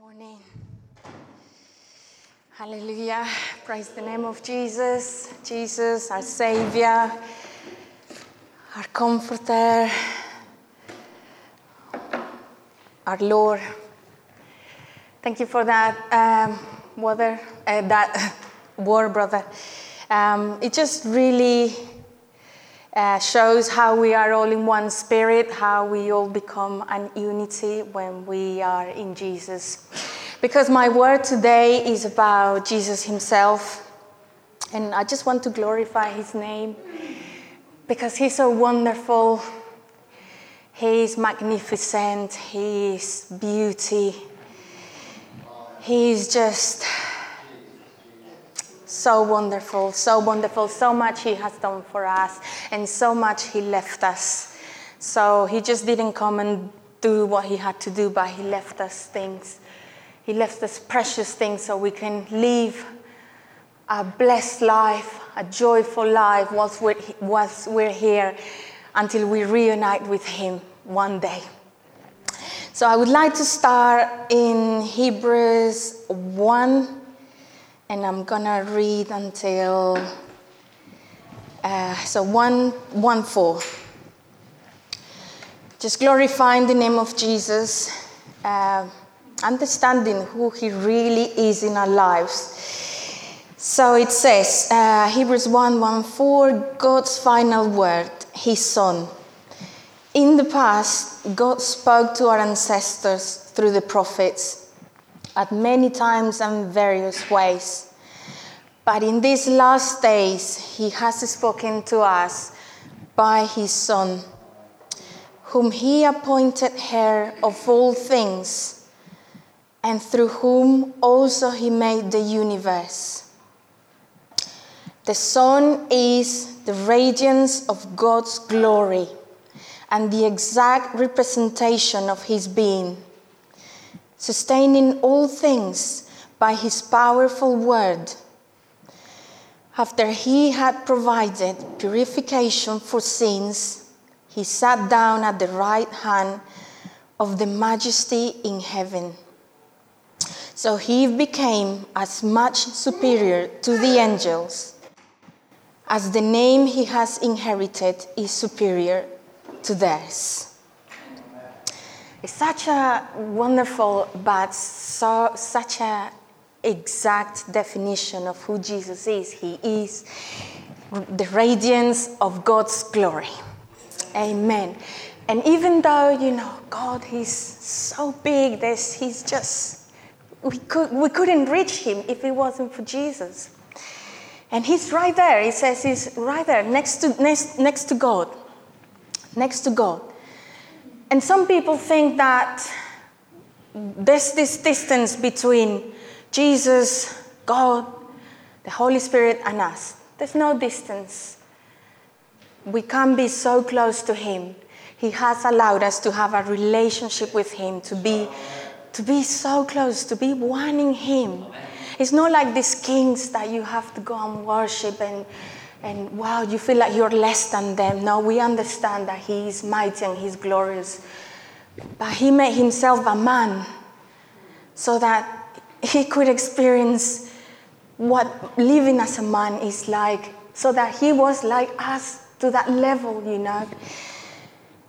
Morning. Hallelujah. Praise the name of Jesus. Jesus, our Savior, our Comforter, our Lord. Thank you for that um, uh, that word, brother. Um, it just really uh, shows how we are all in one spirit, how we all become an unity when we are in Jesus. Because my word today is about Jesus Himself, and I just want to glorify His name because He's so wonderful. He is magnificent. He is beauty. He is just so wonderful, so wonderful, so much He has done for us, and so much He left us. So He just didn't come and do what He had to do, but He left us things. He left us precious things so we can live a blessed life, a joyful life whilst we're, whilst we're here until we reunite with Him one day. So I would like to start in Hebrews 1 and I'm gonna read until uh, so one one four. Just glorifying the name of Jesus, uh, understanding who He really is in our lives. So it says, uh, Hebrews 1 1 4, God's final word, His Son. In the past, God spoke to our ancestors through the prophets at many times and various ways. But in these last days, He has spoken to us by His Son, whom He appointed heir of all things, and through whom also He made the universe. The Son is the radiance of God's glory and the exact representation of His being sustaining all things by his powerful word. After he had provided purification for sins, he sat down at the right hand of the majesty in heaven. So he became as much superior to the angels as the name he has inherited is superior to theirs. It's such a wonderful, but so, such a exact definition of who Jesus is. He is the radiance of God's glory. Amen. And even though, you know, God, He's so big, there's, He's just, we, could, we couldn't reach Him if it wasn't for Jesus. And He's right there. He says He's right there, next to, next, next to God. Next to God. And some people think that there's this distance between Jesus, God, the Holy Spirit, and us. There's no distance. We can be so close to Him. He has allowed us to have a relationship with Him, to be, to be so close, to be one in Him. It's not like these kings that you have to go and worship and and wow, you feel like you're less than them. No, we understand that He is mighty and He's glorious. But He made Himself a man so that He could experience what living as a man is like, so that He was like us to that level, you know.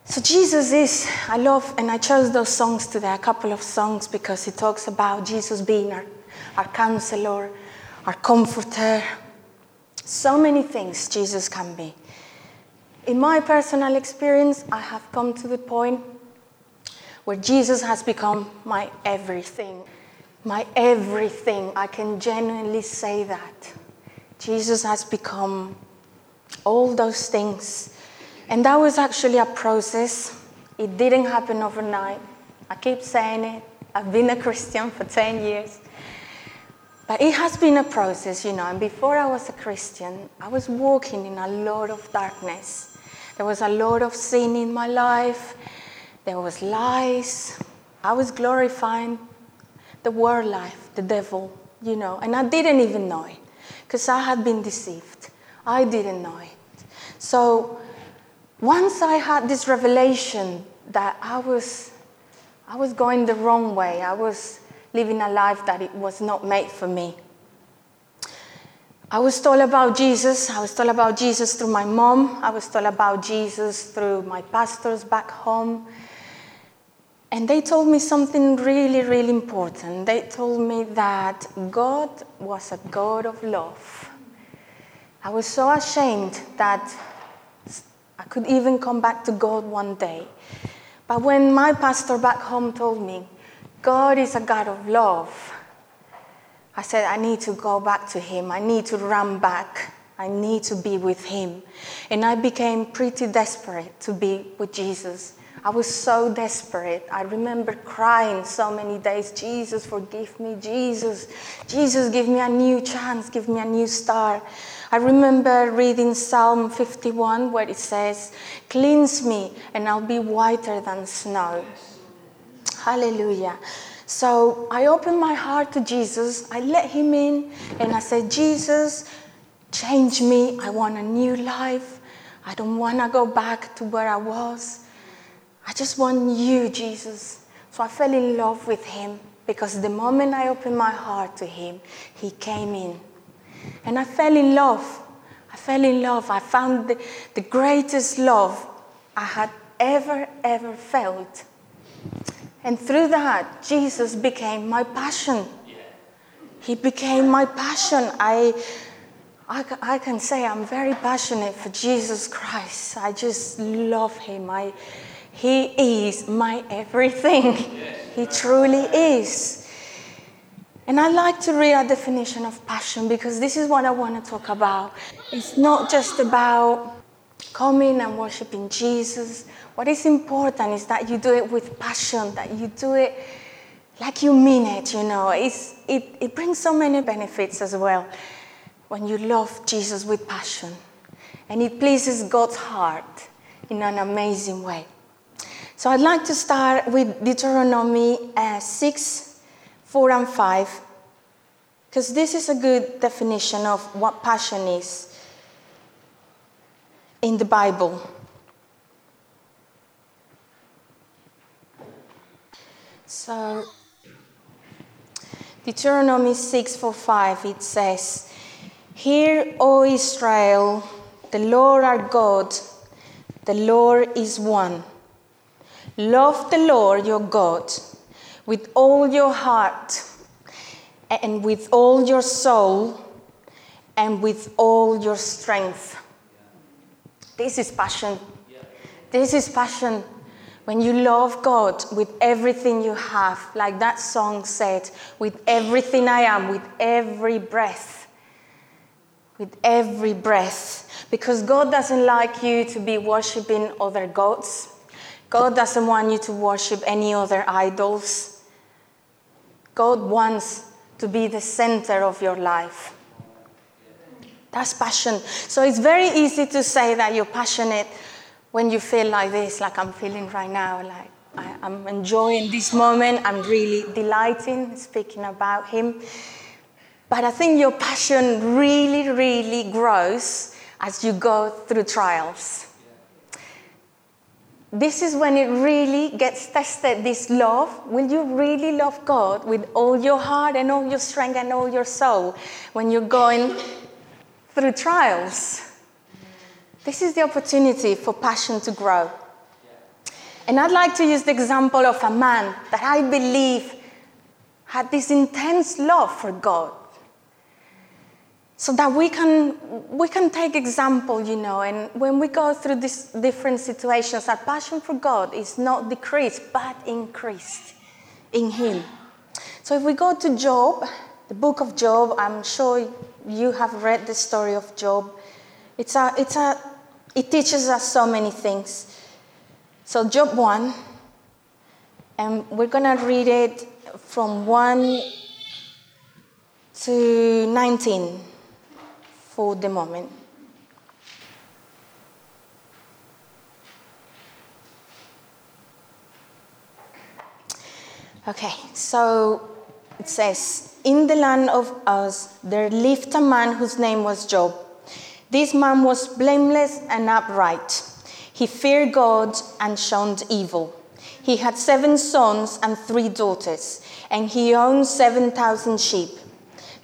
So Jesus is, I love, and I chose those songs today, a couple of songs, because it talks about Jesus being our, our counselor, our comforter, so many things Jesus can be. In my personal experience, I have come to the point where Jesus has become my everything. My everything. I can genuinely say that. Jesus has become all those things. And that was actually a process. It didn't happen overnight. I keep saying it. I've been a Christian for 10 years. But it has been a process, you know, and before I was a Christian, I was walking in a lot of darkness. There was a lot of sin in my life, there was lies. I was glorifying the world life, the devil, you know, and I didn't even know it because I had been deceived. I didn't know it. So once I had this revelation that I was, I was going the wrong way, I was living a life that it was not made for me. I was told about Jesus. I was told about Jesus through my mom. I was told about Jesus through my pastors back home. And they told me something really, really important. They told me that God was a God of love. I was so ashamed that I could even come back to God one day. But when my pastor back home told me, God is a God of love, I said, I need to go back to Him. I need to run back. I need to be with Him. And I became pretty desperate to be with Jesus. I was so desperate. I remember crying so many days Jesus, forgive me. Jesus, Jesus, give me a new chance. Give me a new start. I remember reading Psalm 51 where it says, Cleanse me and I'll be whiter than snow. Hallelujah. So I opened my heart to Jesus. I let him in and I said, Jesus, change me. I want a new life. I don't want to go back to where I was. I just want you, Jesus. So I fell in love with him because the moment I opened my heart to him, he came in. And I fell in love. I fell in love. I found the, the greatest love I had ever, ever felt. And through that, Jesus became my passion. He became my passion. I, I, I, can say I'm very passionate for Jesus Christ. I just love him. I, he is my everything. He truly is. And I like to read a definition of passion because this is what I want to talk about. It's not just about coming and worshiping Jesus. What is important is that you do it with passion, that you do it like you mean it, you know. It's, it, it brings so many benefits as well when you love Jesus with passion. And it pleases God's heart in an amazing way. So I'd like to start with Deuteronomy uh, 6, 4, and 5, because this is a good definition of what passion is in the Bible. So, Deuteronomy 6 4 5, it says, Hear, O Israel, the Lord our God, the Lord is one. Love the Lord your God with all your heart and with all your soul and with all your strength. This is passion. This is passion. When you love God with everything you have, like that song said, with everything I am, with every breath. With every breath. Because God doesn't like you to be worshiping other gods. God doesn't want you to worship any other idols. God wants to be the center of your life. That's passion. So it's very easy to say that you're passionate when you feel like this, like I'm feeling right now, like I, am enjoying this moment, I'm really delighting speaking about Him. But I think your passion really, really grows as you go through trials this is when it really gets tested this love. Will you really love God with all your heart and all your strength and all your soul when you're going through trials? This is the opportunity for passion to grow. And I'd like to use the example of a man that I believe had this intense love for God so that we can we can take example you know and when we go through these different situations our passion for god is not decreased but increased in him so if we go to Job the book of Job i'm sure you have read the story of Job it's a it's a it teaches us so many things so Job 1 and we're going to read it from 1 to 19 for the moment. Okay, so it says, In the land of Uz, there lived a man whose name was Job. This man was blameless and upright. He feared God and shunned evil. He had seven sons and three daughters, and he owned 7,000 sheep,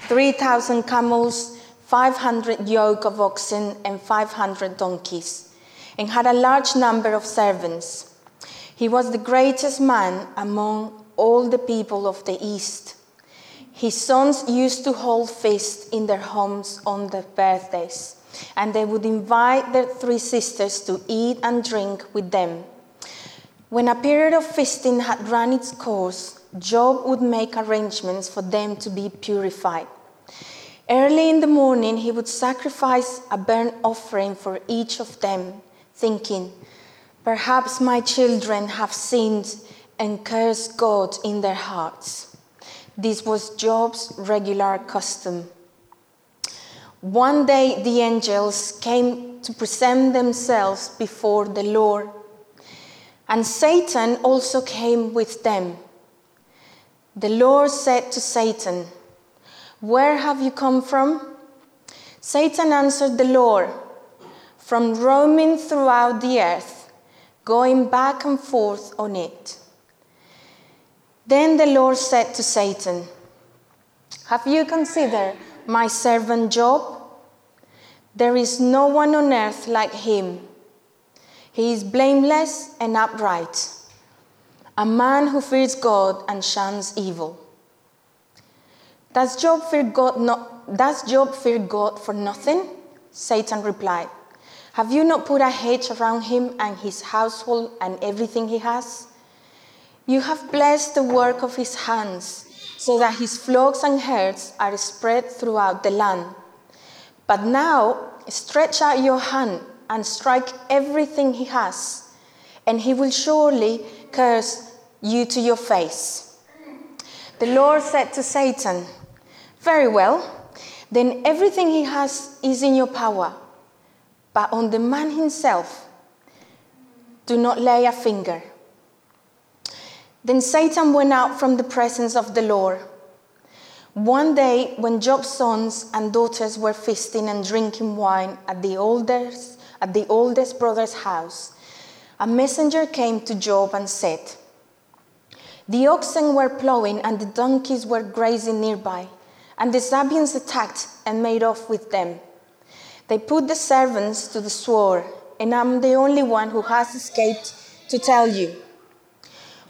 3,000 camels, 500 yoke of oxen, and 500 donkeys, and had a large number of servants. He was the greatest man among all the people of the East. His sons used to hold feasts in their homes on their birthdays, and they would invite their three sisters to eat and drink with them. When a period of feasting had run its course, Job would make arrangements for them to be purified. Early in the morning, he would sacrifice a burnt offering for each of them, thinking, Perhaps my children have sinned and cursed God in their hearts. This was Job's regular custom. One day the angels came to present themselves before the Lord, and Satan also came with them. The Lord said to Satan, Where have you come from? Satan answered the Lord, From roaming throughout the earth, going back and forth on it. Then the Lord said to Satan, Have you considered my servant Job? There is no one on earth like him. He is blameless and upright, a man who fears God and shuns evil. Does Job fear God not, does Job fear God for nothing? Satan replied. Have you not put a hedge around him and his household and everything he has? You have blessed the work of his hands, so that his flocks and herds are spread throughout the land. But now stretch out your hand and strike everything he has, and he will surely curse you to your face. The Lord said to Satan, Very well, then everything he has is in your power, but on the man himself, do not lay a finger. Then Satan went out from the presence of the Lord. One day, when Job's sons and daughters were feasting and drinking wine at the oldest, at the oldest brother's house, a messenger came to Job and said, The oxen were plowing and the donkeys were grazing nearby, and the Sabeans attacked and made off with them. They put the servants to the sword, and I'm the only one who has escaped to tell you.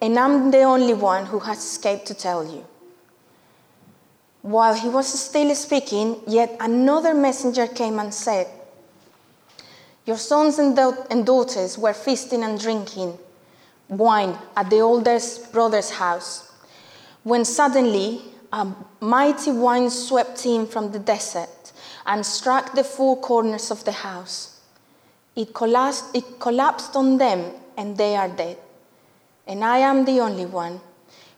and I'm the only one who has escaped to tell you. While he was still speaking, yet another messenger came and said, Your sons and, da- and daughters were feasting and drinking wine at the oldest brother's house, when suddenly a mighty wind swept in from the desert and struck the four corners of the house. It collapsed, it collapsed on them, and they are dead and I am the only one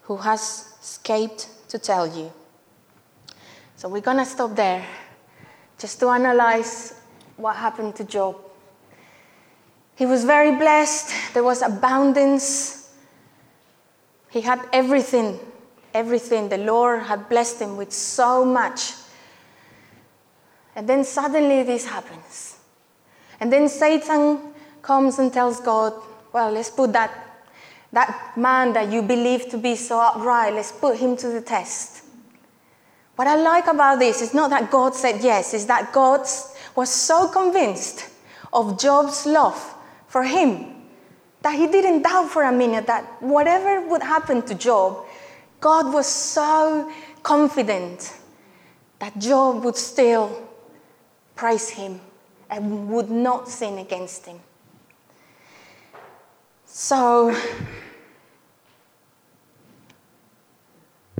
who has escaped to tell you. So we're going to stop there just to analyze what happened to Job. He was very blessed, there was abundance. He had everything, everything. The Lord had blessed him with so much. And then suddenly this happens. And then Satan comes and tells God, well, let's put that that man that you believe to be so upright, let's put him to the test. What I like about this is not that God said yes, is that God was so convinced of Job's love for him that he didn't doubt for a minute that whatever would happen to Job, God was so confident that Job would still praise him and would not sin against him. So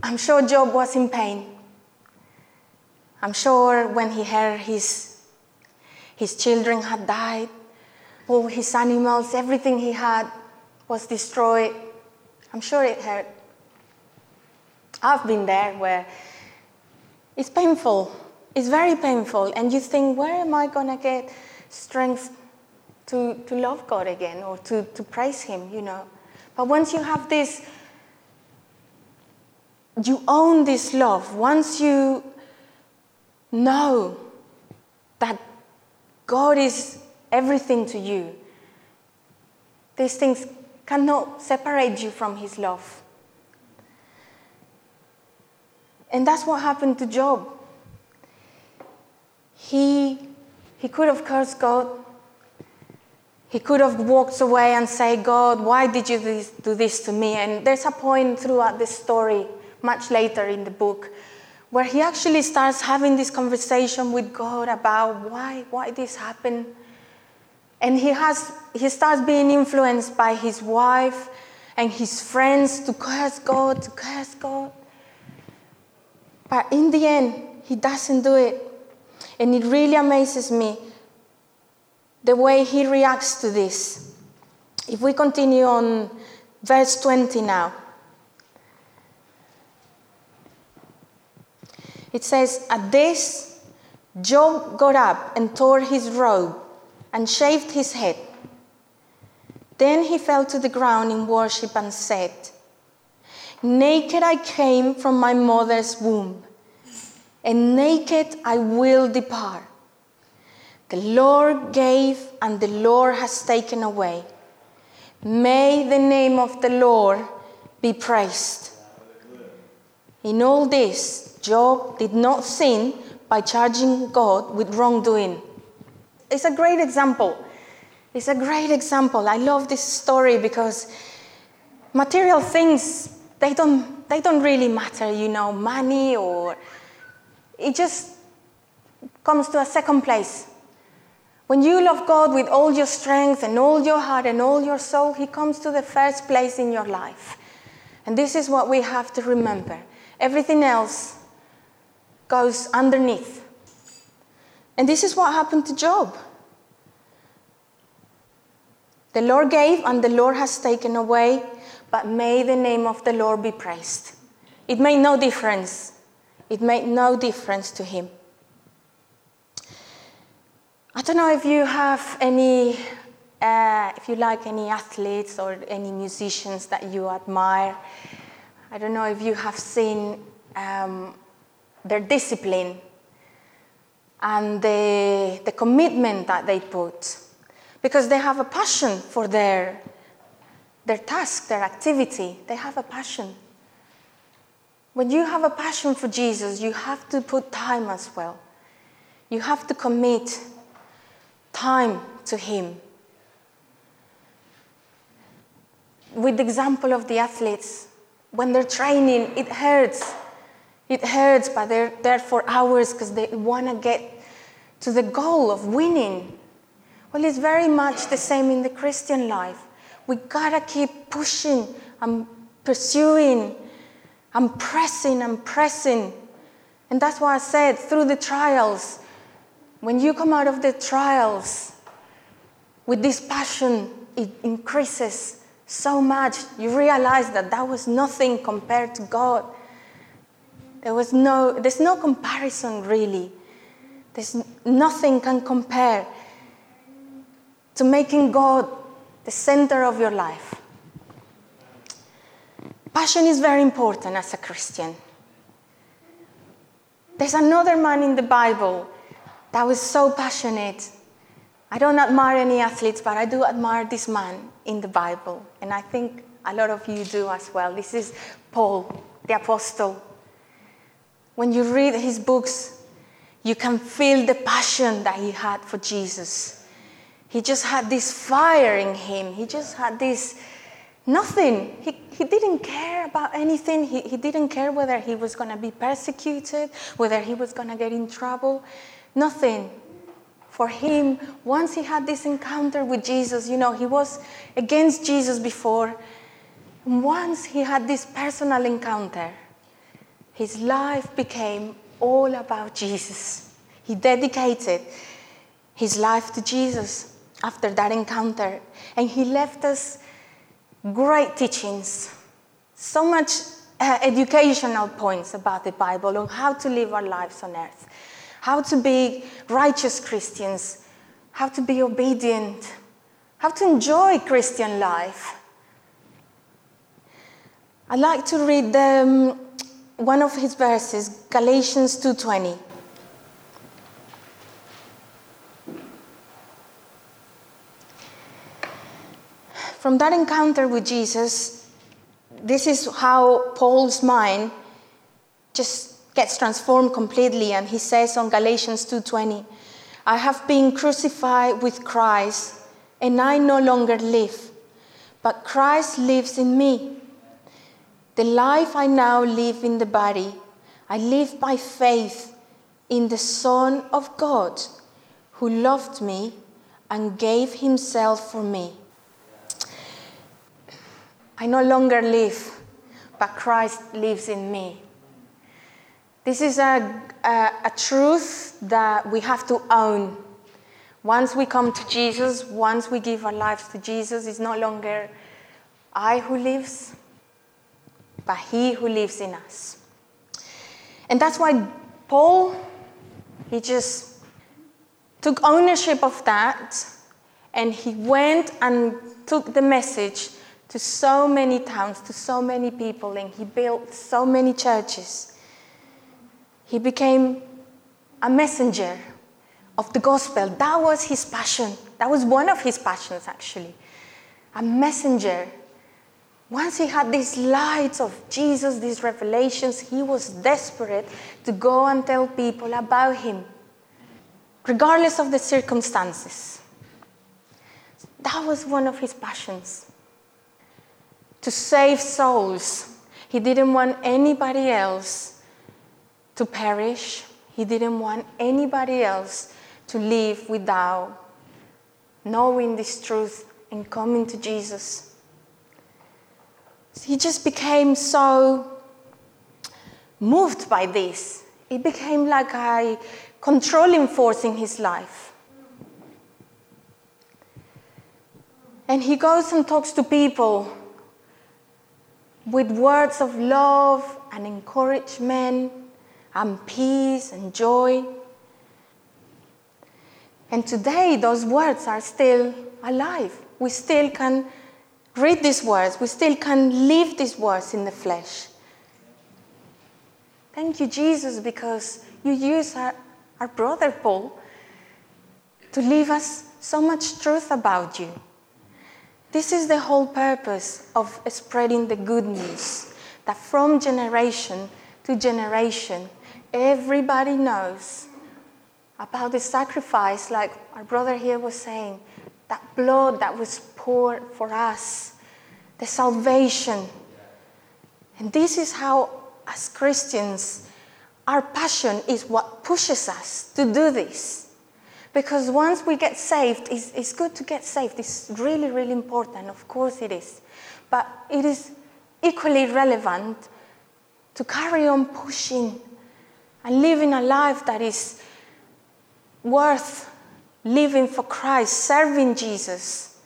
I'm sure Job was in pain. I'm sure when he heard his, his children had died, all his animals, everything he had was destroyed. I'm sure it hurt. I've been there where it's painful. It's very painful. And you think, where am I going to get strength to, to love God again or to, to praise Him, you know? But once you have this, you own this love, once you know that God is everything to you, these things cannot separate you from His love. And that's what happened to Job. He, he could have cursed God. He could have walked away and say, God, why did you do this to me? And there's a point throughout the story, much later in the book, where he actually starts having this conversation with God about why, why this happened. And he, has, he starts being influenced by his wife and his friends to curse God, to curse God. But in the end, he doesn't do it. And it really amazes me the way he reacts to this. If we continue on verse 20 now, it says, At this, Job got up and tore his robe and shaved his head. Then he fell to the ground in worship and said, Naked I came from my mother's womb, and naked I will depart. The Lord gave, and the Lord has taken away. May the name of the Lord be praised. In all this, Job did not sin by charging God with wrongdoing. It's a great example. It's a great example. I love this story because material things they don't, they don't really matter, you know, money or it just comes to a second place. When you love God with all your strength and all your heart and all your soul, He comes to the first place in your life. And this is what we have to remember. Everything else goes underneath. And this is what happened to Job. The Lord gave, and the Lord has taken away but may the name of the Lord be praised. It made no difference. It made no difference to him. I don't know if you have any, uh, if you like any athletes or any musicians that you admire. I don't know if you have seen um, their discipline and the, the commitment that they put because they have a passion for their their task, their activity. They have a passion. When you have a passion for Jesus, you have to put time as well. You have to commit time to Him. With the example of the athletes, when they're training, it hurts. It hurts, but they're there for hours because they want to get to the goal of winning. Well, it's very much the same in the Christian life. We gotta keep pushing and pursuing and pressing and pressing. And that's why I said through the trials, when you come out of the trials with this passion, it increases so much. You realize that that was nothing compared to God. There was no, there's no comparison really. There's nothing can compare to making God the center of your life. Passion is very important as a Christian. There's another man in the Bible that was so passionate. I don't admire any athletes, but I do admire this man in the Bible. And I think a lot of you do as well. This is Paul, the apostle. When you read his books, you can feel the passion that he had for Jesus. He just had this fire in him. He just had this nothing. He, he didn't care about anything. He, he didn't care whether he was going to be persecuted, whether he was going to get in trouble. Nothing. For him, once he had this encounter with Jesus, you know, he was against Jesus before. Once he had this personal encounter, his life became all about Jesus. He dedicated his life to Jesus after that encounter. And he left us great teachings so much uh, educational points about the Bible on how to live our lives on earth, how to be righteous Christians, how to be obedient, how to enjoy Christian life. I'd like to read um, one of his verses, Galatians 2:20. From that encounter with Jesus, this is how Paul's mind just gets transformed completely and he says on Galatians 2:20, I have been crucified with Christ and I no longer live, but Christ lives in me. The life I now live in the body, I live by faith in the Son of God who loved me and gave himself for me. I no longer live, but Christ lives in me. This is a, a, a, truth that we have to own. Once we come to Jesus, once we give our lives to Jesus, it's no longer I who lives, but He who lives in us. And that's why Paul, he just took ownership of that and he went and took the message to so many towns, to so many people, and he built so many churches. He became a messenger of the gospel. That was his passion. That was one of his passions, actually. A messenger. Once he had these lights of Jesus, these revelations, he was desperate to go and tell people about him, regardless of the circumstances. That was one of his passions to save souls. He didn't want anybody else to perish. He didn't want anybody else to live without knowing this truth and coming to Jesus. He just became so moved by this. It became like a controlling force in his life. And he goes and talks to people with words of love and encouragement and peace and joy. And today, those words are still alive. We still can read these words, we still can live these words in the flesh. Thank you, Jesus, because you use our, our brother Paul to leave us so much truth about you. This is the whole purpose of spreading the good news that from generation to generation, everybody knows about the sacrifice, like our brother here was saying, that blood that was poured for us, the salvation. And this is how, as Christians, our passion is what pushes us to do this. Because once we get saved, it's, it's good to get saved. It's really, really important. Of course it is. But it is equally relevant to carry on pushing and living a life that is worth living for Christ, serving Jesus.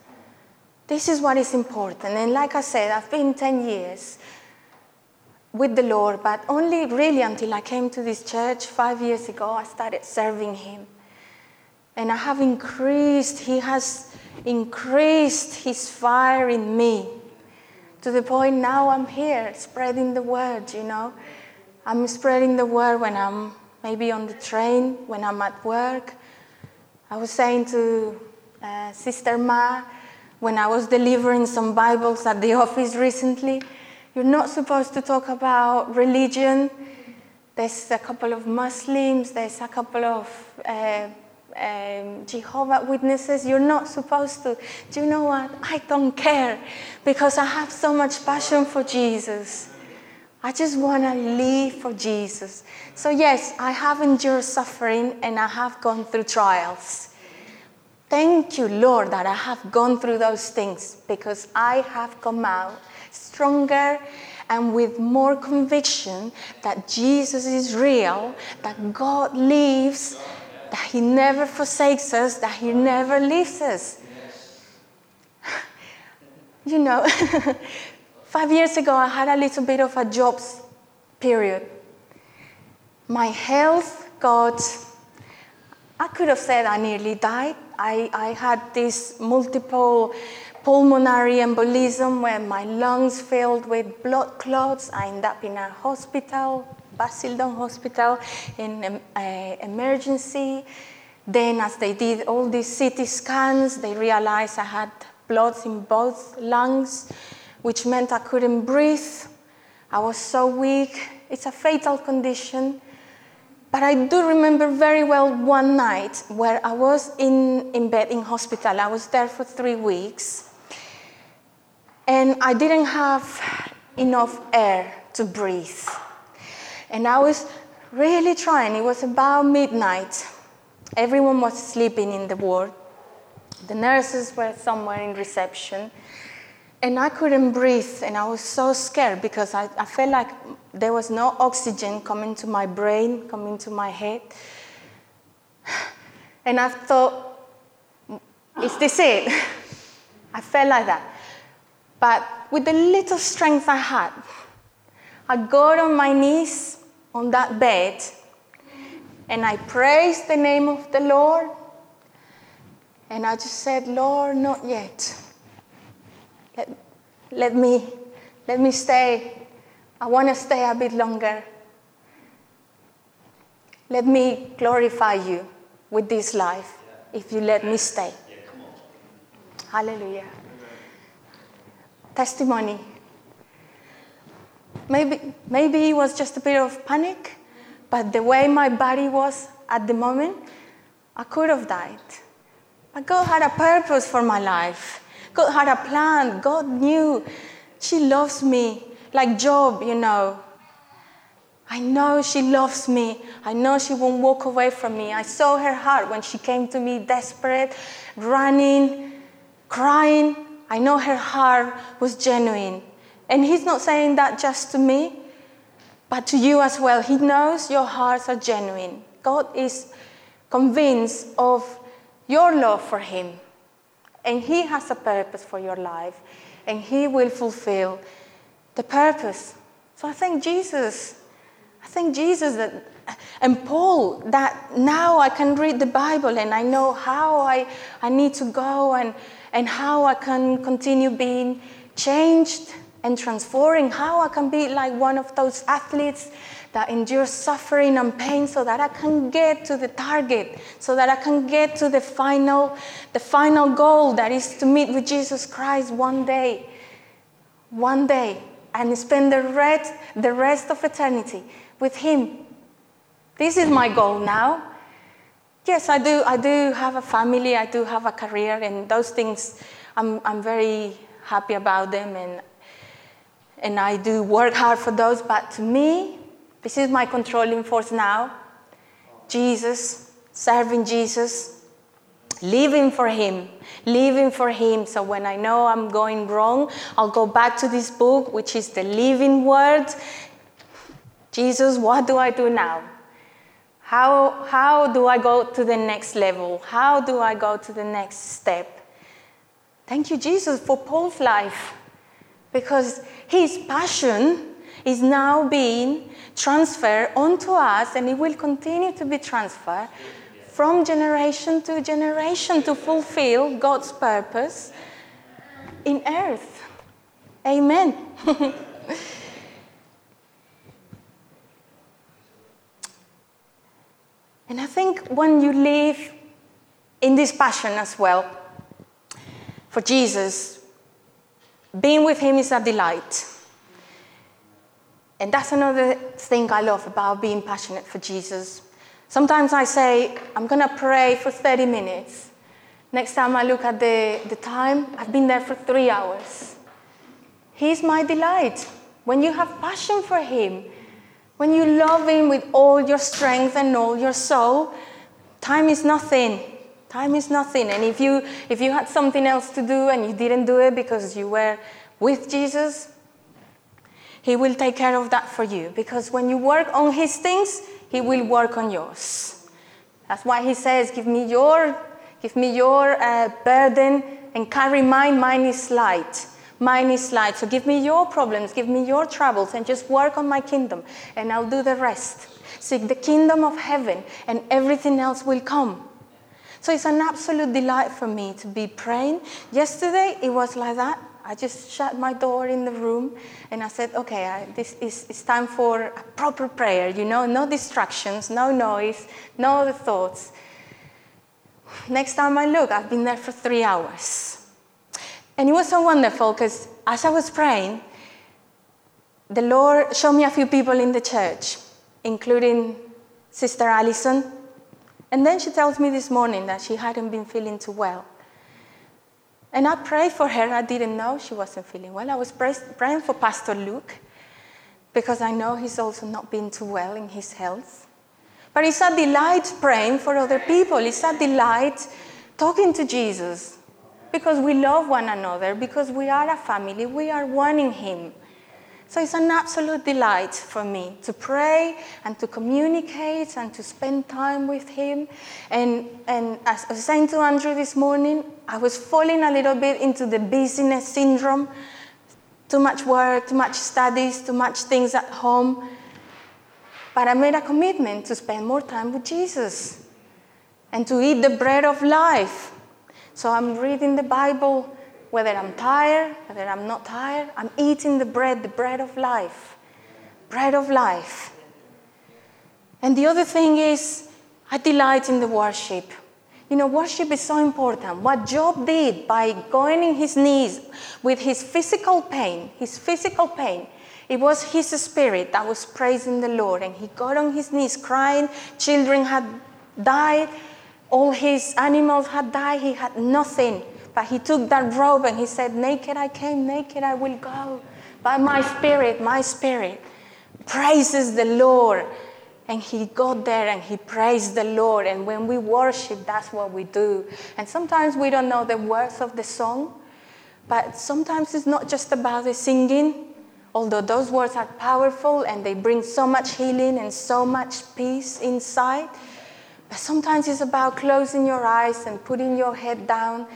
This is what is important. And like I said, I've been 10 years with the Lord, but only really until I came to this church five years ago, I started serving Him. And I have increased, He has increased His fire in me to the point now I'm here spreading the word, you know. I'm spreading the word when I'm maybe on the train, when I'm at work. I was saying to uh, Sister Ma when I was delivering some Bibles at the office recently, you're not supposed to talk about religion. There's a couple of Muslims, there's a couple of uh, um, Jehovah Witnesses, you're not supposed to. Do you know what? I don't care because I have so much passion for Jesus. I just want to live for Jesus. So, yes, I have endured suffering and I have gone through trials. Thank you, Lord, that I have gone through those things because I have come out stronger and with more conviction that Jesus is real, that God lives that He never forsakes us, that He never leaves us. You know, five years ago, I had a little bit of a jobs period. My health got, I could have said I nearly died. I, I had this multiple pulmonary embolism where my lungs filled with blood clots. I ended up in a hospital, Basildon Hospital, in um, uh, emergency. Then, as they did all these CT scans, they realized I had bloods in both lungs, which meant I couldn't breathe. I was so weak. It's a fatal condition. But I do remember very well one night where I was in, in bed in hospital. I was there for three weeks. And I didn't have enough air to breathe. And I was really trying. It was about midnight. Everyone was sleeping in the ward. The nurses were somewhere in reception. And I couldn't breathe, and I was so scared because I, I felt like there was no oxygen coming to my brain, coming to my head. And I thought, is this it? I felt like that. But with the little strength I had, I got on my knees on that bed and I praised the name of the Lord. And I just said, Lord, not yet. Let, me, let me stay. I want to stay a bit longer. Let me glorify you with this life if you let me stay. Hallelujah. Testimony. Maybe, maybe it was just a bit of panic, but the way my body was at the moment, I could have died. But God had a purpose for my life. God had a plan. God knew she loves me. Like Job, you know. I know she loves me. I know she won't walk away from me. I saw her heart when she came to me desperate, running, crying. I know her heart was genuine. And he's not saying that just to me, but to you as well. He knows your hearts are genuine. God is convinced of your love for him. And He has a purpose for your life, and He will fulfill the purpose. So I thank Jesus. I thank Jesus that, and Paul that now I can read the Bible and I know how I, I need to go and, and how I can continue being changed and transforming, how I can be like one of those athletes that endures suffering and pain so that I can get to the target, so that I can get to the final, the final goal that is to meet with Jesus Christ one day. One day. And spend the rest, the rest of eternity with Him. This is my goal now. Yes, I do. I do have a family. I do have a career, and those things, I'm, I'm very happy about them, and and I do work hard for those. But to me, this is my controlling force now. Jesus, serving Jesus, living for Him, living for Him. So when I know I'm going wrong, I'll go back to this book, which is the living word. Jesus, what do I do now? How, how do I go to the next level? How do I go to the next step? Thank you, Jesus, for Paul's life, because his passion is now being transferred onto us and it will continue to be transferred from generation to generation to fulfill God's purpose in earth. Amen. and I think when you live in this passion as well for Jesus, being with Him is a delight. And that's another thing I love about being passionate for Jesus. Sometimes I say, I'm going to pray for 30 minutes. Next time I look at the, the time, I've been there for three hours. He's my delight. When you have passion for Him, when you love Him with all your strength and all your soul, time is nothing. Time is nothing. And if you, if you had something else to do and you didn't do it because you were with Jesus, he will take care of that for you because when you work on His things, He will work on yours. That's why He says, "Give me your, give me your uh, burden and carry mine. Mine is light." Mine is light. So give me your problems, give me your troubles, and just work on my kingdom, and I'll do the rest. Seek the kingdom of heaven, and everything else will come. So it's an absolute delight for me to be praying. Yesterday, it was like that. I just shut my door in the room and I said, okay, I, this is it's time for a proper prayer, you know, no distractions, no noise, no other thoughts. Next time I look, I've been there for three hours. And it was so wonderful because as I was praying, the Lord showed me a few people in the church, including Sister Allison. And then she tells me this morning that she hadn't been feeling too well. And I prayed for her. I didn't know she wasn't feeling well. I was praying for Pastor Luke because I know he's also not been too well in his health. But it's a delight praying for other people. It's a delight talking to Jesus because we love one another, because we are a family, we are one in Him. So it's an absolute delight for me to pray and to communicate and to spend time with Him. And, and as I was saying to Andrew this morning, I was falling a little bit into the busyness syndrome too much work, too much studies, too much things at home. But I made a commitment to spend more time with Jesus and to eat the bread of life. So I'm reading the Bible, whether I'm tired, whether I'm not tired, I'm eating the bread, the bread of life. Bread of life. And the other thing is, I delight in the worship. You know, worship is so important. What Job did by going in his knees with his physical pain, his physical pain, it was his spirit that was praising the Lord, and he got on his knees crying. Children had died, all his animals had died, he had nothing. But he took that robe and he said, Naked I came, naked I will go. But my spirit, my spirit praises the Lord. And he got there and he praised the Lord. And when we worship, that's what we do. And sometimes we don't know the words of the song, but sometimes it's not just about the singing, although those words are powerful and they bring so much healing and so much peace inside. But sometimes it's about closing your eyes and putting your head down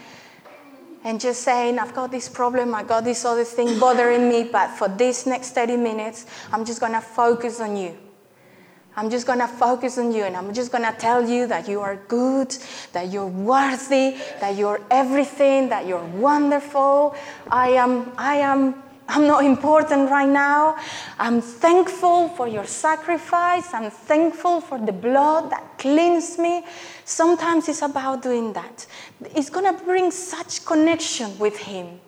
and just saying, I've got this problem, I've got this other thing bothering me, but for this next 30 minutes, I'm just going to focus on you. I'm just going to focus on you and I'm just going to tell you that you are good, that you're worthy, that you're everything, that you're wonderful. I am, I am I'm not important right now. I'm thankful for your sacrifice. I'm thankful for the blood that cleans me. Sometimes it's about doing that. It's going to bring such connection with Him,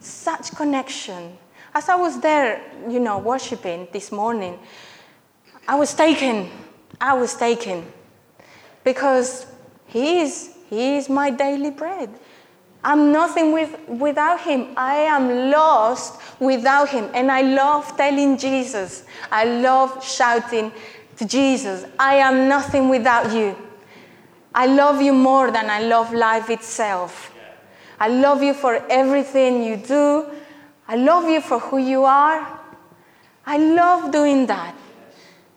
such connection. As I was there, you know, worshiping this morning, I was taken. I was taken because He is, he is my daily bread. I'm nothing with, without him. I am lost without him. And I love telling Jesus, I love shouting to Jesus, I am nothing without you. I love you more than I love life itself. I love you for everything you do. I love you for who you are. I love doing that.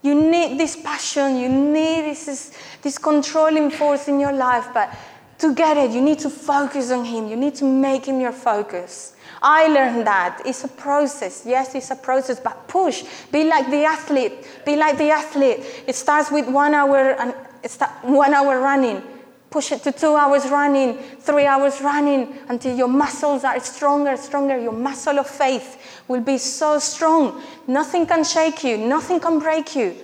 You need this passion, you need this, this controlling force in your life, but to get it, you need to focus on Him. You need to make Him your focus. I learned that. It's a process. Yes, it's a process, but push. Be like the athlete. Be like the athlete. It starts with one hour and one hour running. Push it to two hours running, three hours running until your muscles are stronger, stronger. Your muscle of faith will be so strong. Nothing can shake you, nothing can break you.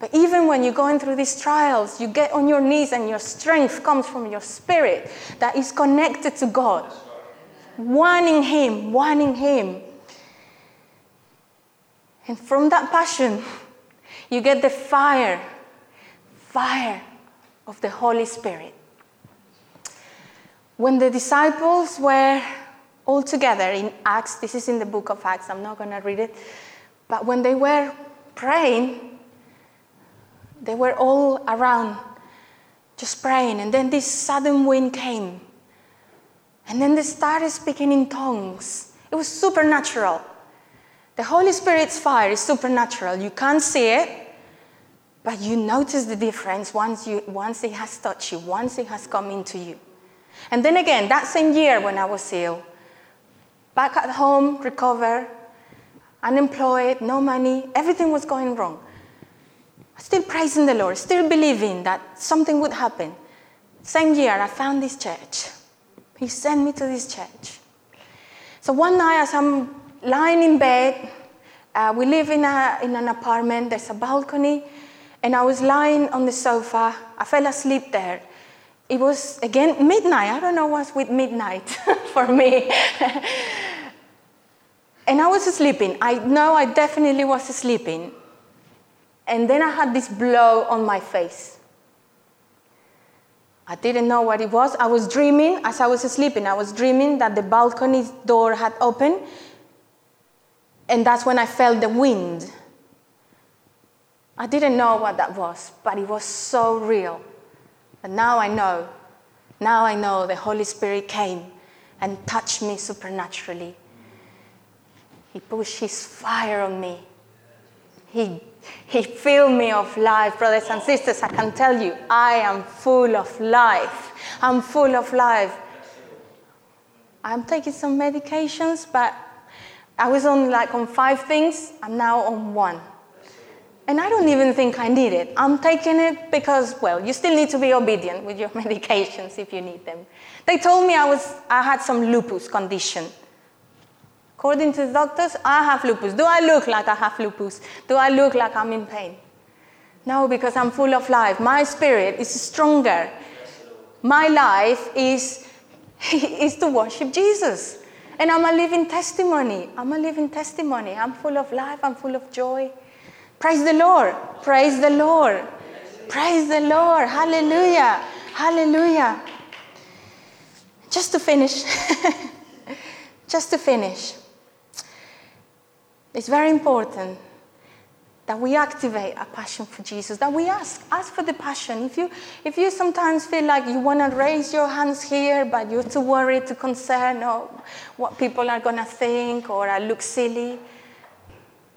But even when you're going through these trials, you get on your knees and your strength comes from your spirit that is connected to God. In Him, in Him. And from that passion, you get the fire, fire of the Holy Spirit. When the disciples were all together in Acts, this is in the book of Acts, I'm not going to read it, but when they were praying, they were all around just praying, and then this sudden wind came. And then they started speaking in tongues. It was supernatural. The Holy Spirit's fire is supernatural. You can't see it, but you notice the difference once, you, once it has touched you, once it has come into you. And then again, that same year when I was ill, back at home, recover, unemployed, no money, everything was going wrong. Still praising the Lord, still believing that something would happen. Same year, I found this church. He sent me to this church. So one night, as I'm lying in bed, uh, we live in, a, in an apartment, there's a balcony, and I was lying on the sofa. I fell asleep there. It was, again, midnight. I don't know what's with midnight for me. and I was sleeping. I know I definitely was sleeping. And then I had this blow on my face. I didn't know what it was. I was dreaming as I was sleeping. I was dreaming that the balcony door had opened. And that's when I felt the wind. I didn't know what that was, but it was so real. And now I know. Now I know the Holy Spirit came and touched me supernaturally. He pushed his fire on me. He, he filled me of life. Brothers and sisters, I can tell you, I am full of life. I'm full of life. I'm taking some medications, but I was on like on five things. I'm now on one. And I don't even think I need it. I'm taking it because, well, you still need to be obedient with your medications if you need them. They told me I, was, I had some lupus condition. According to the doctors, I have lupus. Do I look like I have lupus? Do I look like I'm in pain? No, because I'm full of life. My spirit is stronger. My life is, is to worship Jesus. And I'm a living testimony. I'm a living testimony. I'm full of life. I'm full of joy. Praise the Lord. Praise the Lord. Praise the Lord. Hallelujah. Hallelujah. Just to finish, just to finish, it's very important that we activate a passion for Jesus, that we ask, ask for the passion. If you, if you sometimes feel like you want to raise your hands here, but you're too worried, too concerned, or what people are going to think, or I look silly,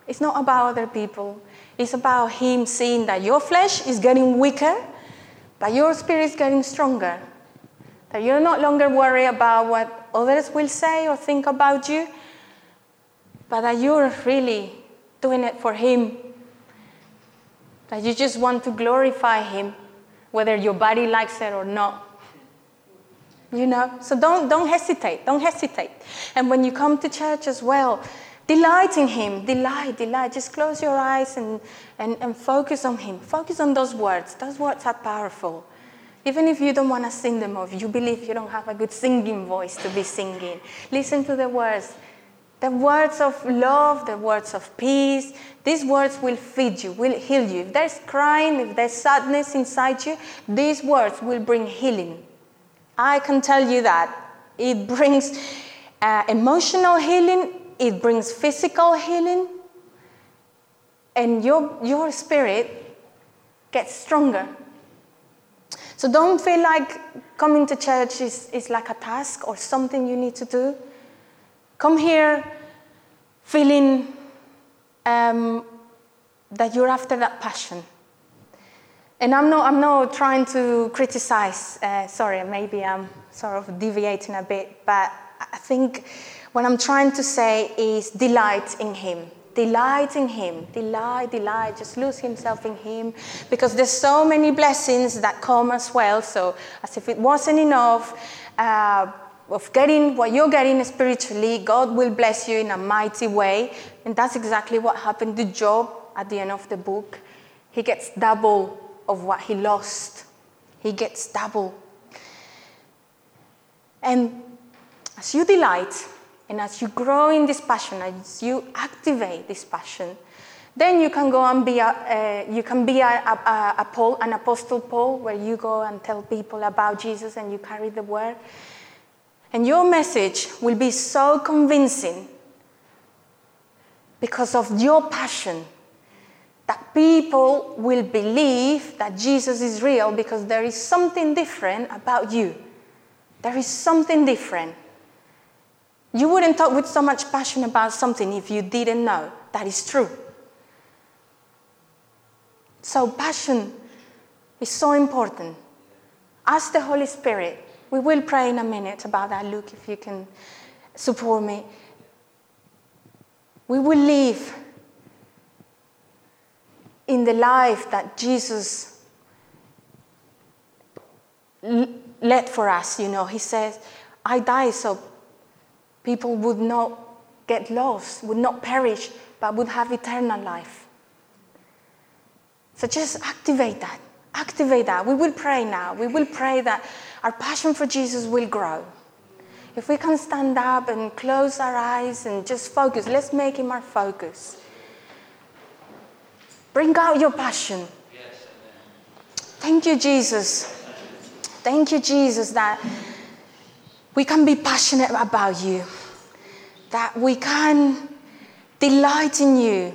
it's not about other people. It's about Him seeing that your flesh is getting weaker, but your spirit is getting stronger. That you're no longer worried about what others will say or think about you, but that you're really doing it for Him. That you just want to glorify Him, whether your body likes it or not. You know? So don't, don't hesitate. Don't hesitate. And when you come to church as well, Delight in Him. Delight, delight. Just close your eyes and, and, and focus on Him. Focus on those words. Those words are powerful. Even if you don't want to sing them or if you believe you don't have a good singing voice to be singing, listen to the words. The words of love, the words of peace, these words will feed you, will heal you. If there's crying, if there's sadness inside you, these words will bring healing. I can tell you that. It brings uh, emotional healing, it brings physical healing, and your, your spirit gets stronger. So don't feel like coming to church is, is like a task or something you need to do. Come here feeling um, that you're after that passion. And I'm not, I'm not trying to criticize, uh, sorry, maybe I'm sort of deviating a bit, but I think what I'm trying to say is delight in Him. Delight in Him. Delight, delight. Just lose Himself in Him. Because there's so many blessings that come as well. So, as if it wasn't enough uh, of getting what you're getting spiritually, God will bless you in a mighty way. And that's exactly what happened to Job at the end of the book. He gets double of what he lost. He gets double. And as you delight, and as you grow in this passion, as you activate this passion, then you can go and be a, uh, you can be a, a, a Paul, an apostle Paul, where you go and tell people about Jesus and you carry the word. And your message will be so convincing because of your passion that people will believe that Jesus is real because there is something different about you. There is something different. You wouldn't talk with so much passion about something if you didn't know that is true. So, passion is so important. Ask the Holy Spirit. We will pray in a minute about that. Luke, if you can support me. we will live in the life that Jesus led for us. You know, He says, I die so people would not get lost, would not perish, but would have eternal life. So just activate that. Activate that. We will pray now. We will pray that our passion for Jesus will grow. If we can stand up and close our eyes and just focus, let's make Him our focus. Bring out your passion. Thank you, Jesus. Thank you, Jesus, that we can be passionate about you, that we can delight in you,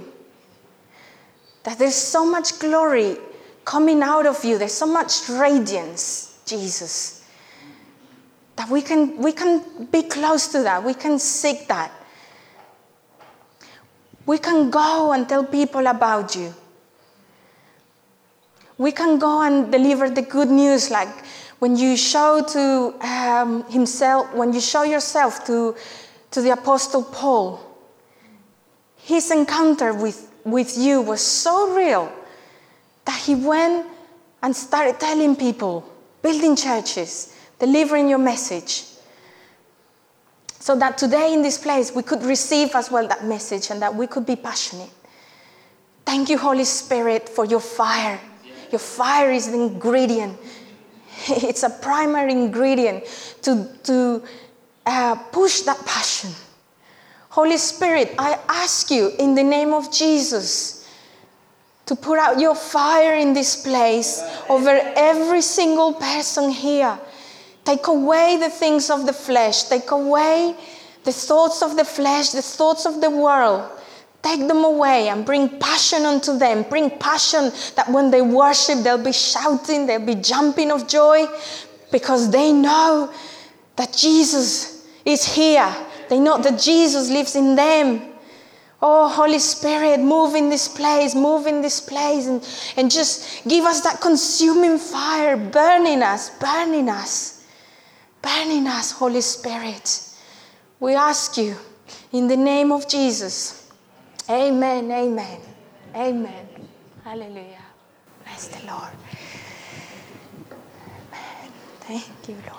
that there's so much glory coming out of you, there's so much radiance, Jesus, that we can, we can be close to that, we can seek that. We can go and tell people about you. We can go and deliver the good news like when you show to um, himself, when you show yourself to, to the Apostle Paul, his encounter with, with you was so real that he went and started telling people, building churches, delivering your message. So that today in this place we could receive as well that message and that we could be passionate. Thank you, Holy Spirit, for your fire. Your fire is the ingredient It's a primary ingredient to, to uh, push that passion. Holy Spirit, I ask you in the name of Jesus to put out your fire in this place over every single person here. Take away the things of the flesh, take away the thoughts of the flesh, the thoughts of the world Take them away and bring passion unto them. Bring passion that when they worship, they'll be shouting, they'll be jumping of joy because they know that Jesus is here. They know that Jesus lives in them. Oh, Holy Spirit, move in this place, move in this place, and, and just give us that consuming fire, burning us, burning us, burning us, Holy Spirit. We ask you in the name of Jesus. Amen, amen, amen. Hallelujah. Bless the Lord. Amen. Thank you, Lord.